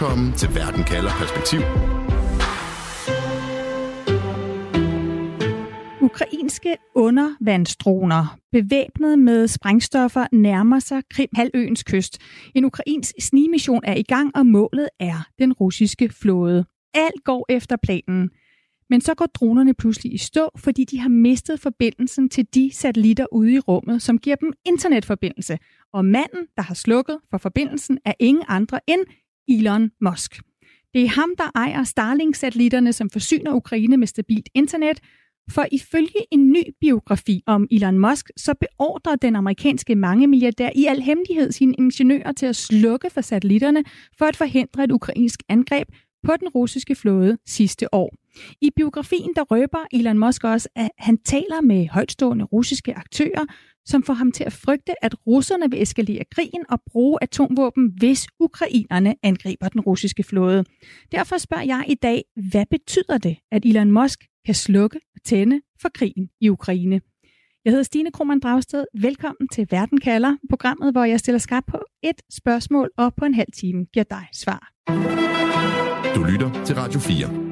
Velkommen til Verden kalder perspektiv. Ukrainske undervandsdroner, bevæbnet med sprængstoffer, nærmer sig Krim-halvøens kyst. En ukrainsk snigmission er i gang, og målet er den russiske flåde. Alt går efter planen. Men så går dronerne pludselig i stå, fordi de har mistet forbindelsen til de satellitter ude i rummet, som giver dem internetforbindelse. Og manden, der har slukket for forbindelsen, er ingen andre end Elon Musk. Det er ham, der ejer Starlink-satellitterne, som forsyner Ukraine med stabilt internet, for ifølge en ny biografi om Elon Musk, så beordrer den amerikanske mangemilliardær i al hemmelighed sine ingeniører til at slukke for satellitterne for at forhindre et ukrainsk angreb på den russiske flåde sidste år. I biografien der røber Elon Musk også, at han taler med højtstående russiske aktører, som får ham til at frygte, at russerne vil eskalere krigen og bruge atomvåben, hvis ukrainerne angriber den russiske flåde. Derfor spørger jeg i dag, hvad betyder det, at Elon Musk kan slukke og tænde for krigen i Ukraine? Jeg hedder Stine Krohmann Dragsted. Velkommen til Verden kalder, programmet, hvor jeg stiller skarp på et spørgsmål og på en halv time giver dig svar. Du lytter til Radio 4.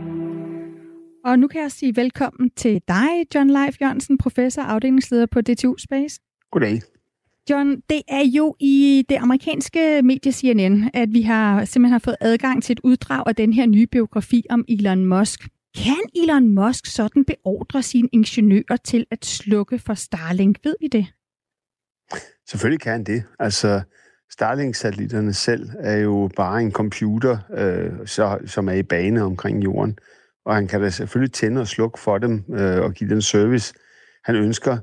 Og nu kan jeg sige velkommen til dig, John Leif Jørgensen, professor og afdelingsleder på DTU Space. Goddag. John, det er jo i det amerikanske medie CNN, at vi har simpelthen har fået adgang til et uddrag af den her nye biografi om Elon Musk. Kan Elon Musk sådan beordre sine ingeniører til at slukke for Starlink? Ved vi det? Selvfølgelig kan det. Altså, Starlink-satellitterne selv er jo bare en computer, øh, så, som er i bane omkring jorden. Og han kan da selvfølgelig tænde og slukke for dem øh, og give den service, han ønsker,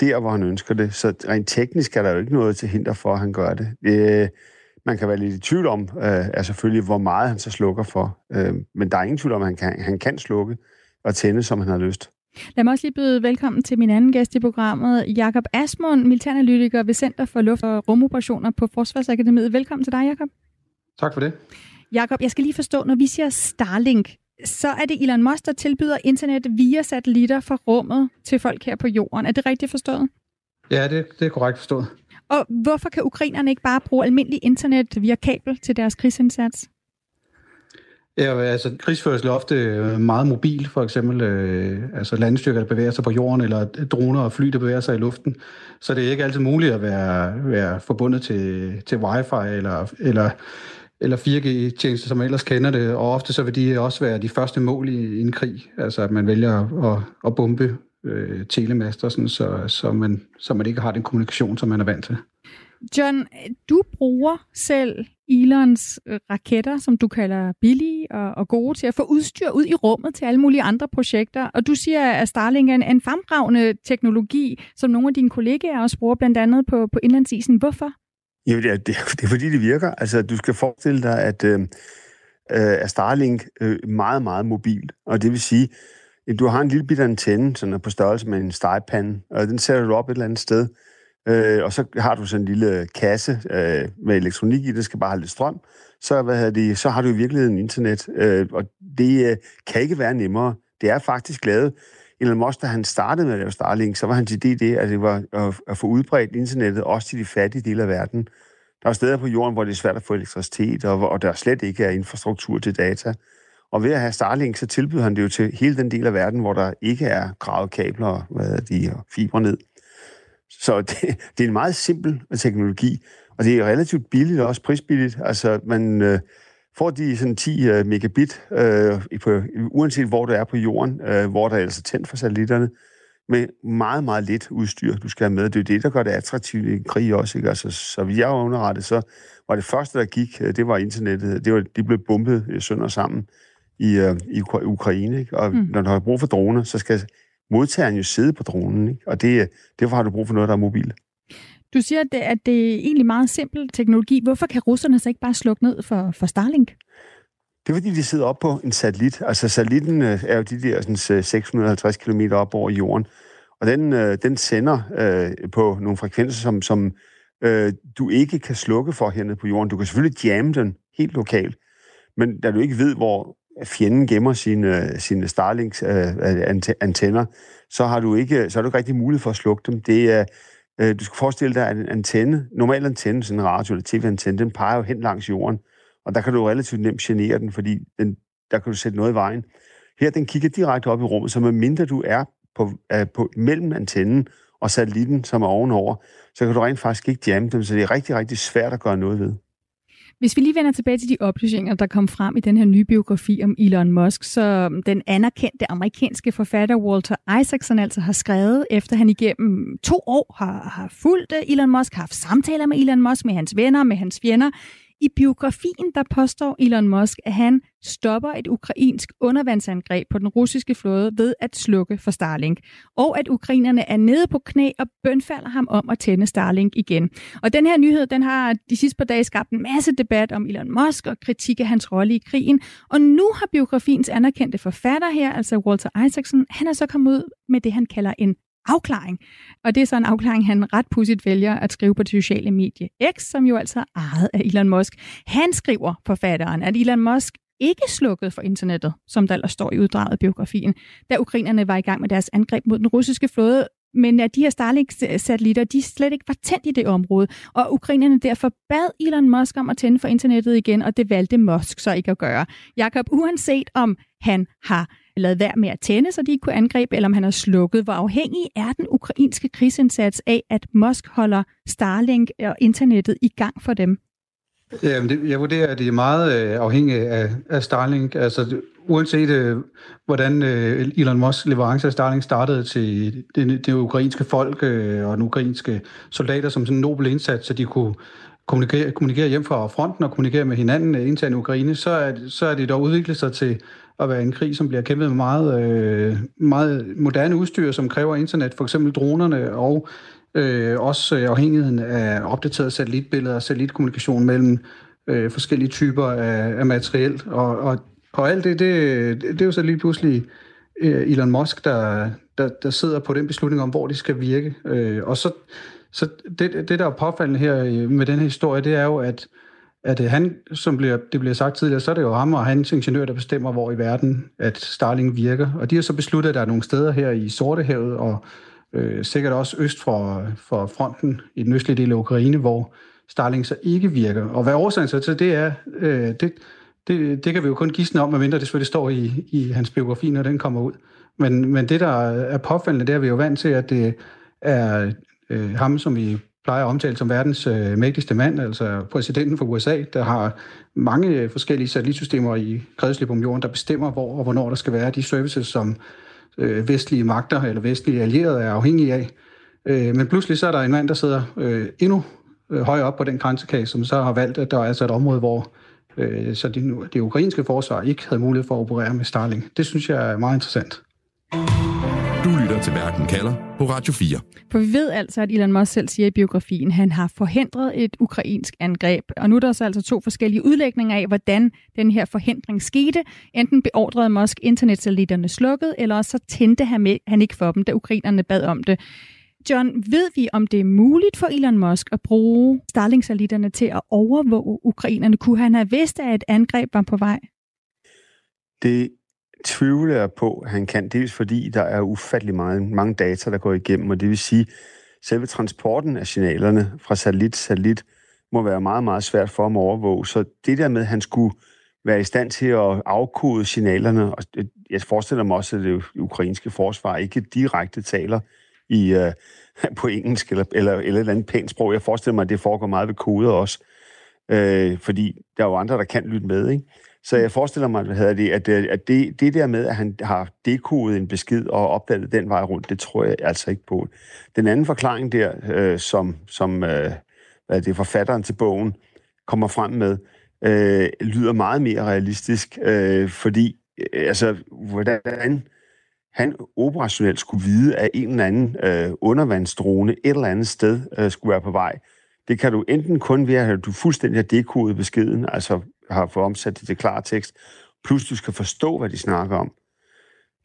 der hvor han ønsker det. Så rent teknisk er der jo ikke noget til hinder for, at han gør det. Øh, man kan være lidt i tvivl om, øh, er selvfølgelig, hvor meget han så slukker for. Øh, men der er ingen tvivl om, at han kan, han kan slukke og tænde, som han har lyst. Lad mig også lige byde velkommen til min anden gæst i programmet, Jakob Asmund, militæranalytiker ved Center for Luft- og Rumoperationer på Forsvarsakademiet. Velkommen til dig, Jakob. Tak for det. Jakob, jeg skal lige forstå, når vi siger Starlink, så er det Elon Musk, der tilbyder internet via satellitter fra rummet til folk her på jorden. Er det rigtigt forstået? Ja, det, det er korrekt forstået. Og hvorfor kan ukrainerne ikke bare bruge almindelig internet via kabel til deres krigsindsats? Ja, altså krigsførsel er ofte meget mobil, for eksempel øh, altså landstyrker, der bevæger sig på jorden, eller droner og fly, der bevæger sig i luften. Så det er ikke altid muligt at være, være forbundet til, til wifi eller, eller, eller 4G-tjenester, som man ellers kender det. Og ofte så vil de også være de første mål i, i en krig. Altså at man vælger at, at bombe øh, telemaster, sådan, så, så, man, så man ikke har den kommunikation, som man er vant til. John, du bruger selv Elons øh, raketter, som du kalder billige og, og gode til at få udstyr ud i rummet til alle mulige andre projekter. Og du siger, at Starlink er en, en fremragende teknologi, som nogle af dine kollegaer også bruger, blandt andet på, på indlandsisen. Hvorfor? Jo, det er, det, det er fordi, det virker. Altså, du skal forestille dig, at øh, øh er Starlink øh, meget, meget mobil. Og det vil sige, at du har en lille bitte antenne, som er på størrelse med en stegepande, og den sætter du op et eller andet sted. Øh, og så har du sådan en lille kasse øh, med elektronik i, det skal bare have lidt strøm. Så, hvad hedder det, så har du i virkeligheden internet, øh, og det øh, kan ikke være nemmere. Det er faktisk lavet. Elon Musk, da han startede med at lave Starlink, så var hans idé det, at det var at, få udbredt internettet også til de fattige dele af verden. Der er steder på jorden, hvor det er svært at få elektricitet, og, og der slet ikke er infrastruktur til data. Og ved at have Starlink, så tilbyder han det jo til hele den del af verden, hvor der ikke er gravet kabler hvad de, og fibre ned. Så det, det er en meget simpel teknologi, og det er relativt billigt, og også prisbilligt. Altså, man øh, får de sådan 10 øh, megabit, øh, på, uanset hvor du er på jorden, øh, hvor der er altså tændt for satellitterne, med meget, meget lidt udstyr, du skal have med. Det er jo det, der gør det attraktivt i en krig også. Ikke? Altså, så vi er underrettet, så var det første, der gik, øh, det var internettet. Det var, de blev bumpet øh, sønder sammen i, øh, i Ukraine. Ikke? Og mm. når du har brug for droner, så skal modtageren jo sidde på dronen. Ikke? Og det, derfor har du brug for noget, der er mobilt. Du siger, at det, at det er egentlig meget simpel teknologi. Hvorfor kan russerne så ikke bare slukke ned for, for Starlink? Det er fordi, de sidder op på en satellit. Altså satellitten øh, er jo de der sådan, øh, 650 km op over jorden. Og den, øh, den sender øh, på nogle frekvenser, som, som øh, du ikke kan slukke for hernede på jorden. Du kan selvfølgelig jamme den helt lokalt. Men da du ikke ved, hvor fjenden gemmer sine, sine Starlinks øh, antenner, så har du ikke så har du ikke rigtig mulighed for at slukke dem. Det er, øh, du skal forestille dig, at en antenne, normal antenne, sådan en radio- eller tv-antenne, den peger jo hen langs jorden. Og der kan du relativt nemt genere den, fordi den, der kan du sætte noget i vejen. Her, den kigger direkte op i rummet, så medmindre du er på, øh, på mellem antennen og satellitten, som er ovenover, så kan du rent faktisk ikke jamme dem, så det er rigtig, rigtig svært at gøre noget ved. Hvis vi lige vender tilbage til de oplysninger, der kom frem i den her nye biografi om Elon Musk, så den anerkendte amerikanske forfatter Walter Isaacson altså har skrevet, efter han igennem to år har, har fulgt øh, Elon Musk, har haft samtaler med Elon Musk, med hans venner, med hans fjender, i biografien der påstår Elon Musk, at han stopper et ukrainsk undervandsangreb på den russiske flåde ved at slukke for Starlink, og at ukrainerne er nede på knæ og bønfalder ham om at tænde Starlink igen. Og den her nyhed, den har de sidste par dage skabt en masse debat om Elon Musk og kritik af hans rolle i krigen, og nu har biografiens anerkendte forfatter her, altså Walter Isaacson, han er så kommet ud med det, han kalder en afklaring. Og det er så en afklaring, han ret pudsigt vælger at skrive på det sociale medie X, som jo altså er ejet af Elon Musk. Han skriver, forfatteren, at Elon Musk ikke slukket for internettet, som der ellers står i uddraget af biografien, da ukrainerne var i gang med deres angreb mod den russiske flåde, men at de her Starlink-satellitter, de slet ikke var tændt i det område, og ukrainerne derfor bad Elon Musk om at tænde for internettet igen, og det valgte Musk så ikke at gøre. Jakob, uanset om han har lavet værd med at tænde, så de ikke kunne angribe, eller om han har slukket. Hvor afhængig er den ukrainske krigsindsats af, at Musk holder Starlink og internettet i gang for dem? Jamen, det, jeg vurderer, at det er meget øh, afhængigt af, af Starlink. Altså, uanset øh, hvordan øh, Elon Musk leverance af Starlink startede til det, det ukrainske folk øh, og den ukrainske soldater som sådan en nobel indsats, så de kunne kommunikere, kommunikere hjem fra fronten og kommunikere med hinanden øh, internt i Ukraine, så er, så er det dog udviklet sig til at være en krig, som bliver kæmpet med meget, øh, meget moderne udstyr, som kræver internet, for eksempel dronerne, og øh, også øh, afhængigheden af opdaterede satellitbilleder og satellitkommunikation mellem øh, forskellige typer af, af materiel. Og, og, og alt det, det, det er jo så lige pludselig øh, Elon Musk, der, der, der sidder på den beslutning om, hvor de skal virke. Øh, og så, så det, det, der er påfaldende her øh, med den her historie, det er jo, at at øh, han, som bliver, det bliver sagt tidligere, så er det jo ham og hans ingeniør, der bestemmer, hvor i verden, at Starling virker. Og de har så besluttet, at der er nogle steder her i Sortehavet, og øh, sikkert også øst for, for fronten i den østlige del af Ukraine, hvor Starling så ikke virker. Og hvad årsagen så til det er, øh, det, det, det kan vi jo kun gisne om, medmindre det selvfølgelig står i, i hans biografi, når den kommer ud. Men, men det, der er påfaldende, det er vi jo vant til, at det er øh, ham, som vi plejer at omtale som verdens øh, mægtigste mand, altså præsidenten for USA, der har mange øh, forskellige satellitsystemer i kredsløb om jorden, der bestemmer, hvor og hvornår der skal være de services, som øh, vestlige magter eller vestlige allierede er afhængige af. Øh, men pludselig så er der en mand, der sidder øh, endnu øh, højere op på den grænsekage, som så har valgt, at der er altså et område, hvor øh, så det, det ukrainske forsvar ikke havde mulighed for at operere med Starlink. Det synes jeg er meget interessant. Du lytter til Verden kalder på Radio 4. For vi ved altså, at Elon Musk selv siger i biografien, at han har forhindret et ukrainsk angreb. Og nu er der så altså to forskellige udlægninger af, hvordan den her forhindring skete. Enten beordrede Musk internetsatellitterne slukket, eller også så tændte han, med, han ikke for dem, da ukrainerne bad om det. John, ved vi, om det er muligt for Elon Musk at bruge Starlink-satellitterne til at overvåge ukrainerne? Kunne han have vidst, at et angreb var på vej? Det tvivler jeg på, at han kan. Dels fordi der er ufattelig meget, mange data, der går igennem, og det vil sige, selve transporten af signalerne fra satellit til satellit må være meget, meget svært for ham at overvåge. Så det der med, at han skulle være i stand til at afkode signalerne, og øh, jeg forestiller mig også, at det ukrainske forsvar ikke direkte taler i, uh, på engelsk eller, eller, eller et eller andet pænt sprog. Jeg forestiller mig, at det foregår meget ved koder også, uh, fordi der er jo andre, der kan lytte med. Ikke? Så jeg forestiller mig, at, det, at, at det, det der med, at han har dekodet en besked og opdaget den vej rundt, det tror jeg altså ikke på. Den anden forklaring der, øh, som, som øh, hvad det er forfatteren til bogen kommer frem med, øh, lyder meget mere realistisk, øh, fordi øh, altså, hvordan han operationelt skulle vide, at en eller anden øh, undervandsdrone et eller andet sted øh, skulle være på vej. Det kan du enten kun ved, at du fuldstændig har dekodet beskeden, altså har fået omsat det til klar tekst, plus du skal forstå, hvad de snakker om.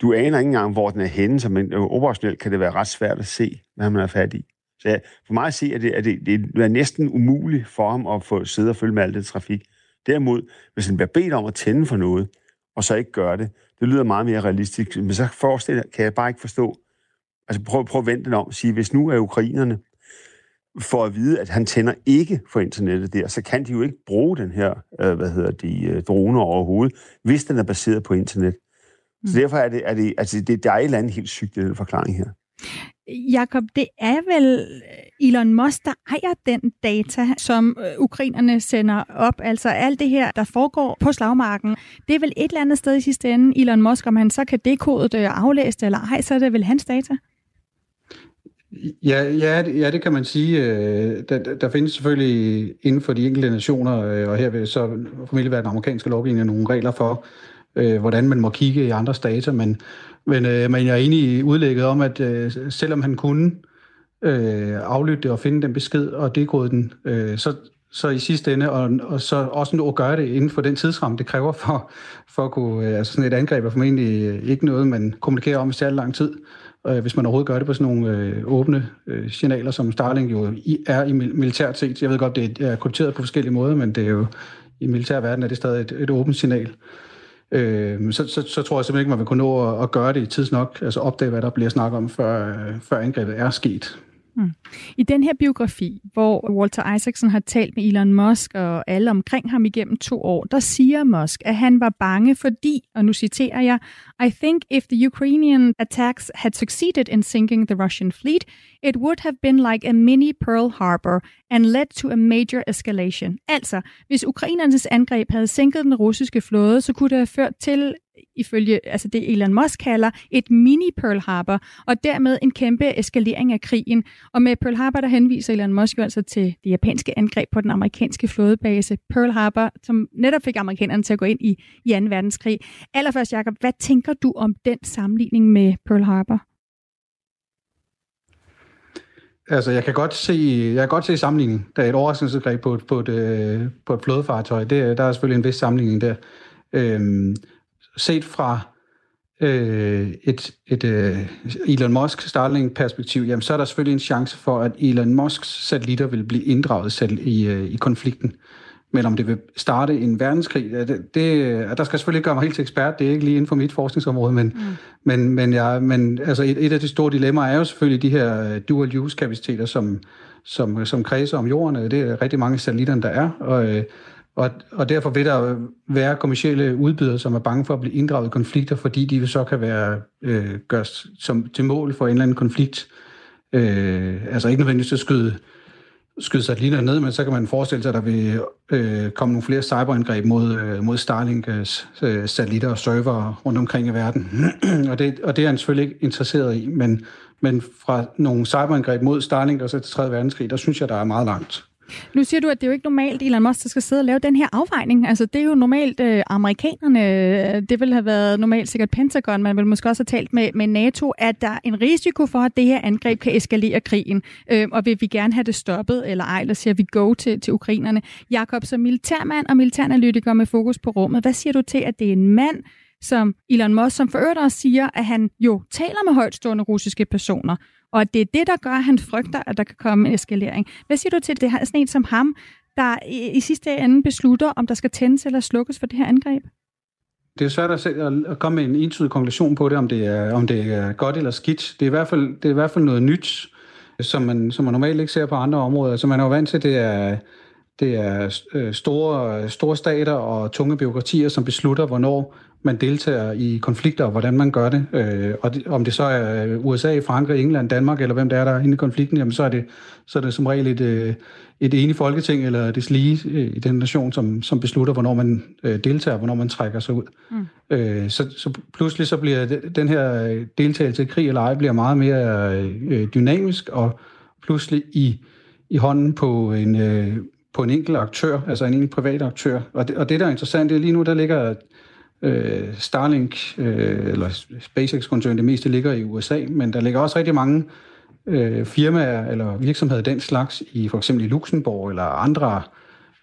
Du aner ikke engang, hvor den er henne, så men øh, operationelt kan det være ret svært at se, hvad man er fat i. Så ja, for mig at se, at det, at det, det er næsten umuligt for ham at få sidde og følge med alt det trafik. Derimod, hvis han bliver bedt om at tænde for noget, og så ikke gør det, det lyder meget mere realistisk. Men så forestiller, kan jeg bare ikke forstå, altså prøv, prøv at vente den om og sige, hvis nu er ukrainerne for at vide, at han tænder ikke for internettet der, så kan de jo ikke bruge den her, øh, hvad hedder de, øh, droner overhovedet, hvis den er baseret på internet. Så mm. derfor er det, er det, altså det, der er et eller andet helt sygt i den forklaring her. Jakob, det er vel Elon Musk, der ejer den data, som øh, ukrainerne sender op. Altså alt det her, der foregår på slagmarken, det er vel et eller andet sted i sidste ende, Elon Musk, om han så kan dekode det og aflæse det eller ej, så er det vel hans data? Ja, ja, det, ja, det kan man sige. Øh, der, der findes selvfølgelig inden for de enkelte nationer, øh, og her vil så formentlig være den amerikanske lovgivning nogle regler for, øh, hvordan man må kigge i andre data, men men, men jeg er enig i udlægget om, at selvom han kunne øh, aflytte det og finde den besked og dekode den, øh, så, så i sidste ende, og, og så også nu at gøre det inden for den tidsramme, det kræver for, for at kunne, altså sådan et angreb er formentlig ikke noget, man kommunikerer om i særlig lang tid, øh, hvis man overhovedet gør det på sådan nogle øh, åbne øh, signaler, som Starlink jo i, er i militært set. Jeg ved godt, det er krypteret på forskellige måder, men det er jo i militær verden er det stadig et, et åbent signal øh, så, så, så tror jeg simpelthen ikke, man vil kunne nå at, at gøre det i tidsnok, altså opdage, hvad der bliver snakket om, før, øh, før angrebet er sket. Mm. I den her biografi, hvor Walter Isaacson har talt med Elon Musk og alle omkring ham igennem to år, der siger Musk, at han var bange fordi, og nu citerer jeg, I think if the Ukrainian attacks had succeeded in sinking the Russian fleet, it would have been like a mini Pearl Harbor and led to a major escalation. Altså, hvis ukrainernes angreb havde sænket den russiske flåde, så kunne det have ført til ifølge altså det Elon Musk kalder et mini Pearl Harbor, og dermed en kæmpe eskalering af krigen. Og med Pearl Harbor, der henviser Elon Musk jo altså til det japanske angreb på den amerikanske flådebase Pearl Harbor, som netop fik amerikanerne til at gå ind i, i 2. verdenskrig. Allerførst, Jacob, hvad tænker du om den sammenligning med Pearl Harbor? Altså, jeg kan godt se, jeg kan godt se sammenligningen. Der er et overraskelsesgreb på, på, et, øh, på et flådefartøj. Det, der er selvfølgelig en vis sammenligning der. Øhm, set fra øh, et, et øh, Elon Musk Starlink-perspektiv, jamen så er der selvfølgelig en chance for, at Elon Musks satellitter vil blive inddraget i, øh, i konflikten. Men om det vil starte en verdenskrig, det, det, der skal selvfølgelig ikke gøre mig helt til ekspert, det er ikke lige inden for mit forskningsområde, men, mm. men, men, ja, men altså et, et af de store dilemmaer er jo selvfølgelig de her dual-use-kapaciteter, som, som, som kredser om jorden. Det er rigtig mange satellitter, der er, og, øh, og, og derfor vil der være kommersielle udbydere, som er bange for at blive inddraget i konflikter, fordi de så kan være øh, gørs som, til mål for en eller anden konflikt. Øh, altså ikke nødvendigvis at skyde, skyde satellitter ned, men så kan man forestille sig, at der vil øh, komme nogle flere cyberangreb mod, øh, mod Starlinks øh, satellitter og server rundt omkring i verden. og, det, og det er han selvfølgelig ikke interesseret i, men, men fra nogle cyberangreb mod Starlink og så til 3. verdenskrig, der synes jeg, der er meget langt. Nu siger du, at det er jo ikke normalt, Elon Musk skal sidde og lave den her afvejning. Altså, det er jo normalt øh, amerikanerne, øh, det ville have været normalt sikkert Pentagon, man ville måske også have talt med, med NATO, at der er en risiko for, at det her angreb kan eskalere krigen. Øh, og vil vi gerne have det stoppet, eller ej, eller siger vi go til, til ukrainerne. Jakob, som militærmand og militæranalytiker med fokus på rummet, hvad siger du til, at det er en mand, som Elon Musk, som for øvrigt også siger, at han jo taler med højtstående russiske personer, og det er det, der gør, at han frygter, at der kan komme en eskalering. Hvad siger du til det her? Sådan en som ham, der i, i sidste ende beslutter, om der skal tændes eller slukkes for det her angreb? Det er svært at, se, at komme med en entydig konklusion på det, om det er, om det er godt eller skidt. Det er, i hvert fald, det er i hvert fald noget nyt, som man, som man normalt ikke ser på andre områder. Så man er jo vant til, det er, det er øh, store, store stater og tunge byråkratier, som beslutter, hvornår man deltager i konflikter, og hvordan man gør det. Øh, og det, om det så er USA, Frankrig, England, Danmark, eller hvem der er der inde i konflikten, jamen så er det, så er det som regel et, øh, et enigt folketing, eller det lige øh, i den nation, som, som beslutter, hvornår man øh, deltager, hvornår man trækker sig ud. Mm. Øh, så, så pludselig så bliver den her deltagelse i krig eller ej, bliver meget mere øh, dynamisk, og pludselig i, i hånden på en... Øh, på en enkelt aktør, altså en enkelt privat aktør. Og det, og det der er interessant, det er lige nu, der ligger øh, Starlink, øh, eller SpaceX-koncernen, det meste ligger i USA, men der ligger også rigtig mange øh, firmaer eller virksomheder den slags, i for eksempel i Luxembourg eller andre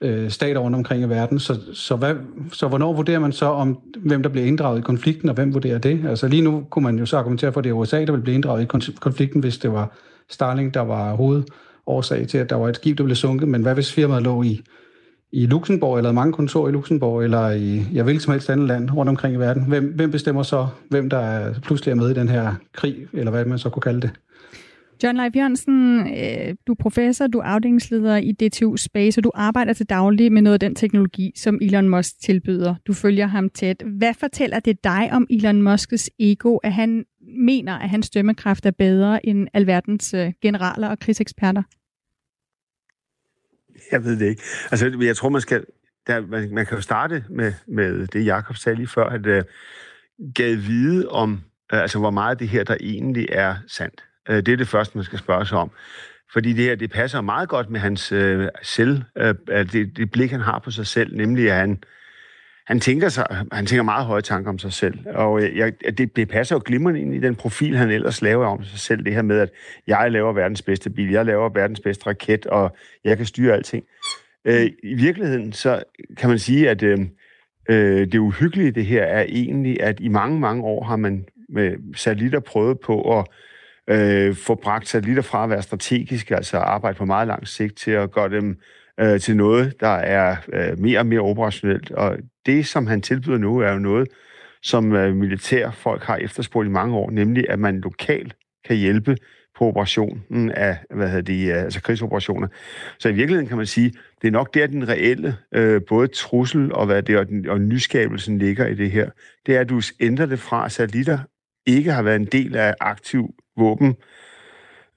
øh, stater rundt omkring i verden. Så, så, hvad, så hvornår vurderer man så, om hvem der bliver inddraget i konflikten, og hvem vurderer det? Altså lige nu kunne man jo så argumentere for, at det er USA, der vil blive inddraget i konflikten, hvis det var Starlink, der var hovedårsag til, at der var et skib, der blev sunket. Men hvad hvis firmaet lå i i Luxembourg, eller mange kontor i Luxembourg, eller i jeg hvilket som helst andet land rundt omkring i verden. Hvem, hvem bestemmer så, hvem der pludselig er med i den her krig, eller hvad man så kunne kalde det? John Leif Jørgensen, øh, du er professor, du er afdelingsleder i DTU Space, og du arbejder til daglig med noget af den teknologi, som Elon Musk tilbyder. Du følger ham tæt. Hvad fortæller det dig om Elon Musks ego, at han mener, at hans dømmekraft er bedre end alverdens øh, generaler og krigseksperter? Jeg ved det ikke. Altså, jeg tror, man skal... Der, man, man kan jo starte med, med det, Jakob sagde lige før, at øh, uh, gav vide om, uh, altså, hvor meget det her, der egentlig er sandt. Uh, det er det første, man skal spørge sig om. Fordi det her, det passer meget godt med hans uh, selv, uh, det, det blik, han har på sig selv, nemlig at han, han tænker, sig, han tænker meget høje tanker om sig selv. Og øh, jeg, det, det passer jo glimrende ind i den profil, han ellers laver om sig selv. Det her med, at jeg laver verdens bedste bil, jeg laver verdens bedste raket, og jeg kan styre alting. Øh, I virkeligheden, så kan man sige, at øh, øh det uhyggelige det her er egentlig, at i mange, mange år har man med satellitter prøvet på at øh, få bragt satellitter fra at være strategiske, altså arbejde på meget lang sigt, til at gøre dem øh, til noget, der er øh, mere og mere operationelt. Og det, som han tilbyder nu, er jo noget, som øh, militærfolk har efterspurgt i mange år, nemlig at man lokalt kan hjælpe på operationen af, hvad hedder det, øh, altså krigsoperationer. Så i virkeligheden kan man sige, det er nok der, den reelle øh, både trussel og, hvad det, og, den, og nyskabelsen ligger i det her. Det er, at du ændrer det fra, at satellitter ikke har været en del af aktiv våben,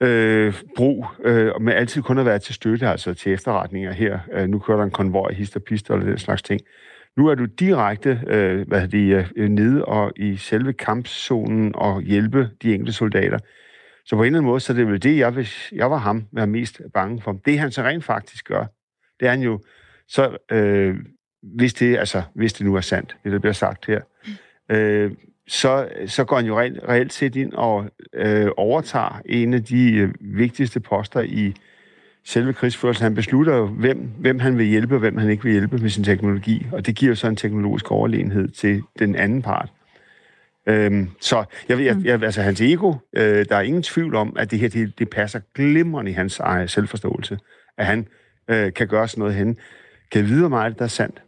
øh, brug, øh, men altid kun at være til støtte, altså til efterretninger her. Øh, nu kører der en konvoj, hister, pister og den slags ting. Nu er du direkte øh, hvad det, øh, nede og i selve kampzonen og hjælpe de enkelte soldater. Så på en eller anden måde, så er det vel det, jeg, hvis jeg var ham, var mest bange for. Det han så rent faktisk gør, det er han jo, så øh, hvis, det, altså, hvis det nu er sandt, det der bliver sagt her, øh, så, så går han jo reelt, reelt set ind og øh, overtager en af de øh, vigtigste poster i selve krigsførelsen. Han beslutter jo, hvem, hvem han vil hjælpe, og hvem han ikke vil hjælpe med sin teknologi, og det giver så en teknologisk overlegenhed til den anden part. Øhm, så jeg, jeg, mm. jeg, altså hans ego, øh, der er ingen tvivl om, at det her det, det passer glimrende i hans egen selvforståelse, at han øh, kan gøre sådan noget hen. Kan vide, meget der er sandt?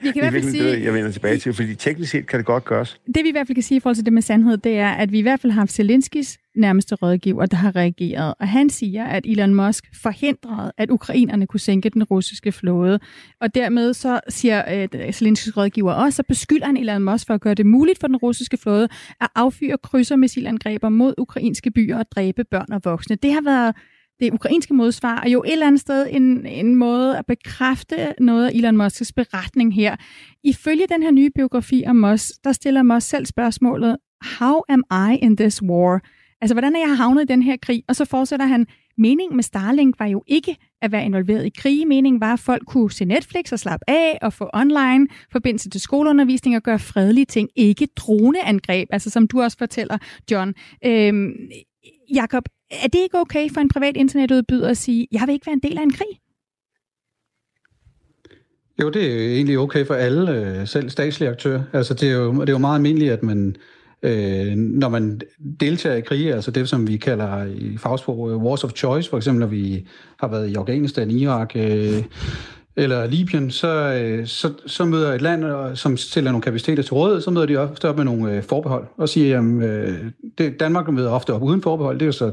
Vi kan i hvert fald sige, det, jeg vender tilbage til, fordi teknisk set kan det godt gøres. Det vi i hvert fald kan sige i forhold til det med sandhed, det er, at vi i hvert fald har haft Zelenskis nærmeste rådgiver, der har reageret. Og han siger, at Elon Musk forhindrede, at ukrainerne kunne sænke den russiske flåde. Og dermed så siger øh, Zelenskis rådgiver også, så beskylder han Elon Musk for at gøre det muligt for den russiske flåde at affyre krydsermissilangreber mod ukrainske byer og dræbe børn og voksne. Det har været det ukrainske modsvar, er jo et eller andet sted en, en måde at bekræfte noget af Elon Musks beretning her. Ifølge den her nye biografi om Musk, der stiller Musk selv spørgsmålet, How am I in this war? Altså, hvordan er jeg havnet i den her krig? Og så fortsætter han, meningen med Starlink var jo ikke at være involveret i krig. Meningen var, at folk kunne se Netflix og slappe af og få online forbindelse til skoleundervisning og gøre fredelige ting. Ikke droneangreb, altså som du også fortæller, John. Øhm, Jakob, er det ikke okay for en privat internetudbyder at sige, jeg vil ikke være en del af en krig? Jo, det er egentlig okay for alle, øh, selv statslige aktører. Altså, det er jo, det er jo meget almindeligt, at man, øh, når man deltager i krige, altså det, som vi kalder i fagsprog øh, wars of choice, for eksempel når vi har været i Afghanistan, Irak, øh, eller Libyen, så, øh, så, så møder et land, som stiller nogle kapaciteter til rådighed, så møder de ofte op med nogle øh, forbehold, og siger, at øh, det, Danmark møder ofte op uden forbehold, det er jo så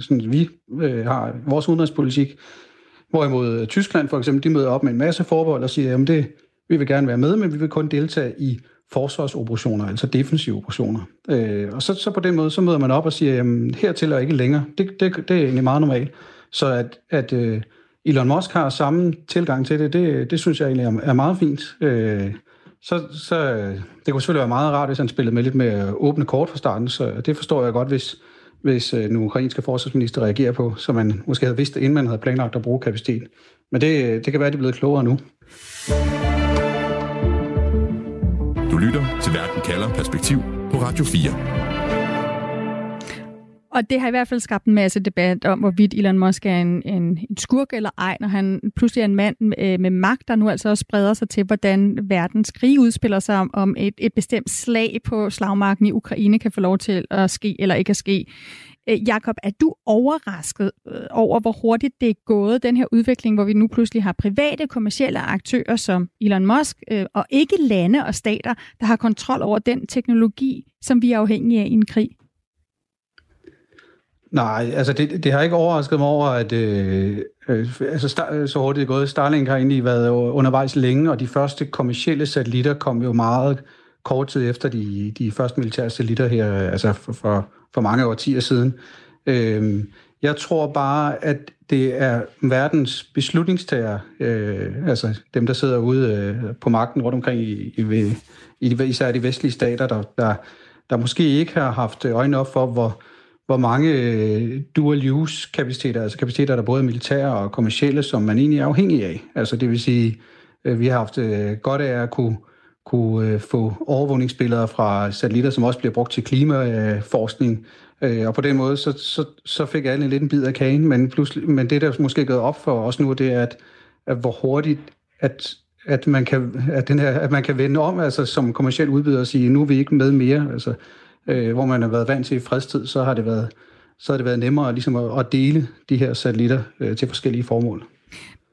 sådan, vi har vores udenrigspolitik, hvorimod Tyskland for eksempel, de møder op med en masse forbehold og siger, at det, vi vil gerne være med, men vi vil kun deltage i forsvarsoperationer, altså defensive operationer. Øh, og så, så på den måde, så møder man op og siger, jamen, hertil er ikke længere. Det, det, det er egentlig meget normalt. Så at, at øh, Elon Musk har samme tilgang til det, det, det synes jeg egentlig er, er meget fint. Øh, så, så det kunne selvfølgelig være meget rart, hvis han spillede med lidt med åbne kort fra starten, så det forstår jeg godt, hvis, hvis øh, den ukrainske forsvarsminister reagerer på, så man måske havde vidst det, inden man havde planlagt at bruge kapacitet. Men det, øh, det kan være, at de er blevet klogere nu. Du lytter til Verden kalder perspektiv på Radio 4. Og det har i hvert fald skabt en masse debat om, hvorvidt Elon Musk er en, en, en skurk eller ej, når han pludselig er en mand med, øh, med magt, der nu altså også spreder sig til, hvordan verdens krig udspiller sig om, om et, et bestemt slag på slagmarken i Ukraine kan få lov til at ske eller ikke at ske. Øh, Jakob, er du overrasket øh, over, hvor hurtigt det er gået, den her udvikling, hvor vi nu pludselig har private, kommercielle aktører som Elon Musk, og ikke lande og stater, der har kontrol over den teknologi, som vi er afhængige af i en krig? Nej, altså det, det har ikke overrasket mig over, at øh, øh, altså star, øh, så hurtigt det er gået. Starlink har egentlig været undervejs længe, og de første kommersielle satellitter kom jo meget kort tid efter de, de første militære satellitter her, altså for, for, for mange årtier siden. Øh, jeg tror bare, at det er verdens beslutningstager, øh, altså dem, der sidder ude øh, på magten rundt omkring i, i, i især de vestlige stater, der, der, der måske ikke har haft øjnene op for, hvor, hvor mange øh, dual-use-kapaciteter, altså kapaciteter, der både er militære og kommercielle, som man egentlig er afhængig af. Altså det vil sige, øh, vi har haft øh, godt af at kunne, kunne øh, få overvågningsbilleder fra satellitter, som også bliver brugt til klimaforskning, øh, og på den måde, så, så, så fik alle en lidt en bid af kagen, men, pludselig, men det, der måske er gået op for os nu, det er, at, at hvor hurtigt, at at man kan, at den her, at man kan vende om, altså som kommersiel udbyder og sige, nu er vi ikke med mere. Altså, øh, hvor man har været vant til i fredstid, så har det været, så har det været nemmere ligesom at, at dele de her satellitter øh, til forskellige formål.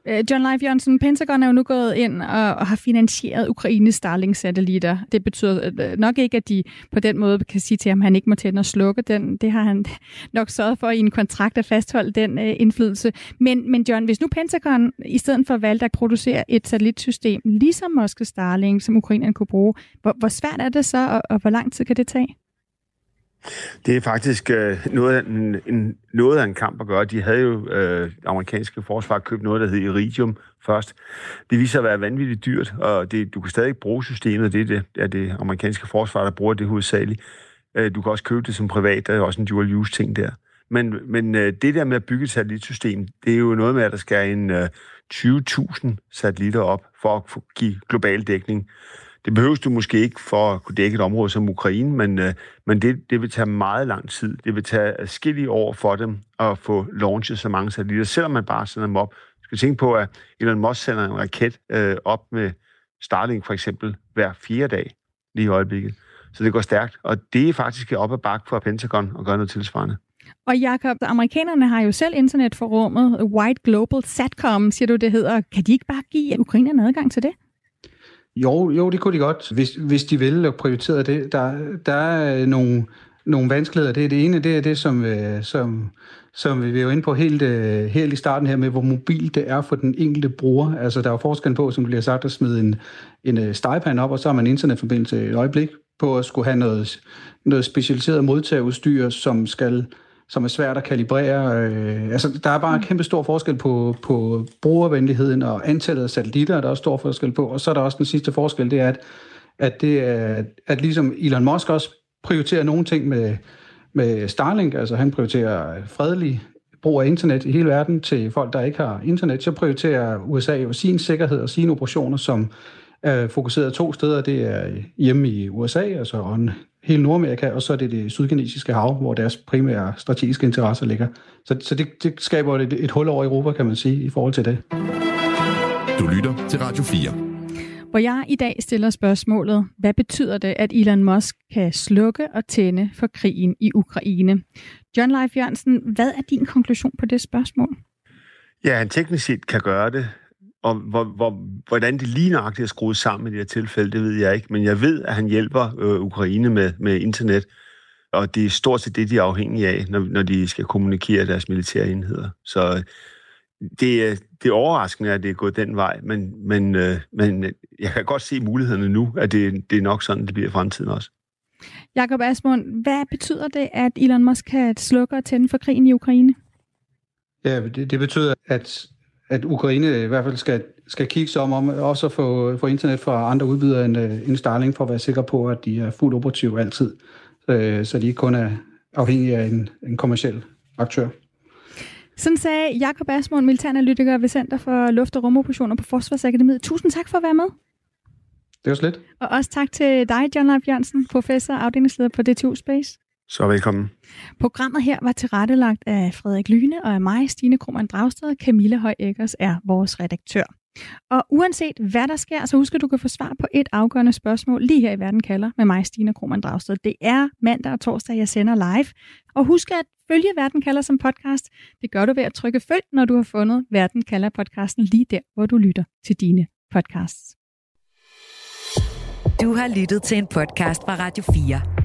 Øh, John Leif Jørgensen, Pentagon er jo nu gået ind og, og har finansieret Ukraines Starlink-satellitter. Det betyder øh, nok ikke, at de på den måde kan sige til ham, at han ikke må tænde og slukke den. Det har han nok sørget for i en kontrakt at fastholde den øh, indflydelse. Men, men John, hvis nu Pentagon i stedet for valgte at producere et satellitsystem, ligesom måske Starlink, som Ukraine kunne bruge, hvor, hvor svært er det så, og, og hvor lang tid kan det tage? Det er faktisk øh, noget, af en, en, noget af en kamp at gøre. De havde jo øh, amerikanske forsvar købt noget, der hed Iridium først. Det viser sig at være vanvittigt dyrt, og det, du kan stadig bruge systemet. Det er det, er det amerikanske forsvar, der bruger det hovedsageligt. Øh, du kan også købe det som privat. Der er også en dual-use ting der. Men, men øh, det der med at bygge et satellitsystem, det er jo noget med, at der skal en øh, 20.000 satellitter op for at give global dækning. Det behøves du måske ikke for at kunne dække et område som Ukraine, men, øh, men det, det vil tage meget lang tid. Det vil tage adskillige år for dem at få launchet så mange satellitter, selvom man bare sender dem op. Du skal tænke på, at Elon Musk sender en raket øh, op med Starlink for eksempel hver fire dag lige i øjeblikket. Så det går stærkt, og det er faktisk op ad bakke for Pentagon at gøre noget tilsvarende. Og Jacob, amerikanerne har jo selv internet for rummet, White Global Satcom, siger du det hedder. Kan de ikke bare give ukrainerne adgang til det? Jo, jo, det kunne de godt, hvis, hvis de ville og prioritere det. Der, der er nogle, nogle vanskeligheder. Det er det ene, det er det, som, øh, som, som vi er jo inde på helt, øh, helt i starten her med, hvor mobil det er for den enkelte bruger. Altså, der er jo forskel på, som bliver sagt, at smide en, en øh, stegepan op, og så har man internetforbindelse et øjeblik på at skulle have noget, noget specialiseret modtagerudstyr, som skal som er svært at kalibrere. Øh, altså, der er bare en kæmpe stor forskel på, på brugervenligheden og antallet af satellitter, der er også stor forskel på. Og så er der også den sidste forskel, det er, at, at, det er, at ligesom Elon Musk også prioriterer nogle ting med, med Starlink, altså han prioriterer fredelig brug af internet i hele verden til folk, der ikke har internet, så prioriterer USA jo sin sikkerhed og sine operationer, som er fokuseret to steder. Det er hjemme i USA, altså hele Nordamerika, og så er det det sydkinesiske hav, hvor deres primære strategiske interesser ligger. Så, så det, det skaber et, et hul over Europa, kan man sige, i forhold til det. Du lytter til Radio 4. Hvor jeg i dag stiller spørgsmålet, hvad betyder det, at Elon Musk kan slukke og tænde for krigen i Ukraine? John Leif Jørgensen, hvad er din konklusion på det spørgsmål? Ja, han teknisk set kan gøre det. Og hvor, hvor, hvordan det lige nøjagtigt er skruet sammen i det her tilfælde, det ved jeg ikke. Men jeg ved, at han hjælper øh, Ukraine med, med internet. Og det er stort set det, de er afhængige af, når, når de skal kommunikere deres militære enheder. Så det, det er overraskende, at det er gået den vej, men, men, øh, men jeg kan godt se mulighederne nu, at det, det er nok sådan, det bliver i fremtiden også. Jakob Asmund, hvad betyder det, at Elon Musk kan slukke og tænde for krigen i Ukraine? Ja, det, det betyder, at at Ukraine i hvert fald skal, skal kigge sig om, om også at få, få internet fra andre udbydere end, øh, end Starlink, for at være sikker på, at de er fuldt operative altid, så, så de ikke kun er afhængige af en, en kommersiel aktør. Sådan sagde Jakob Asmund, militæranalytiker ved Center for Luft- og Rumoperationer på Forsvarsakademiet. Tusind tak for at være med. Det var slet. Og også tak til dig, John Leif Jørgensen, professor og afdelingsleder på DTU Space. Så velkommen. Programmet her var tilrettelagt af Frederik Lyne og af mig, Stine Krohmann Dragsted. Camilla Høj Eggers er vores redaktør. Og uanset hvad der sker, så husk at du kan få svar på et afgørende spørgsmål lige her i Verden kalder med mig, Stine Krohmann Dragsted. Det er mandag og torsdag, jeg sender live. Og husk at følge Verden kalder som podcast. Det gør du ved at trykke følg, når du har fundet Verden kalder podcasten lige der, hvor du lytter til dine podcasts. Du har lyttet til en podcast fra Radio 4.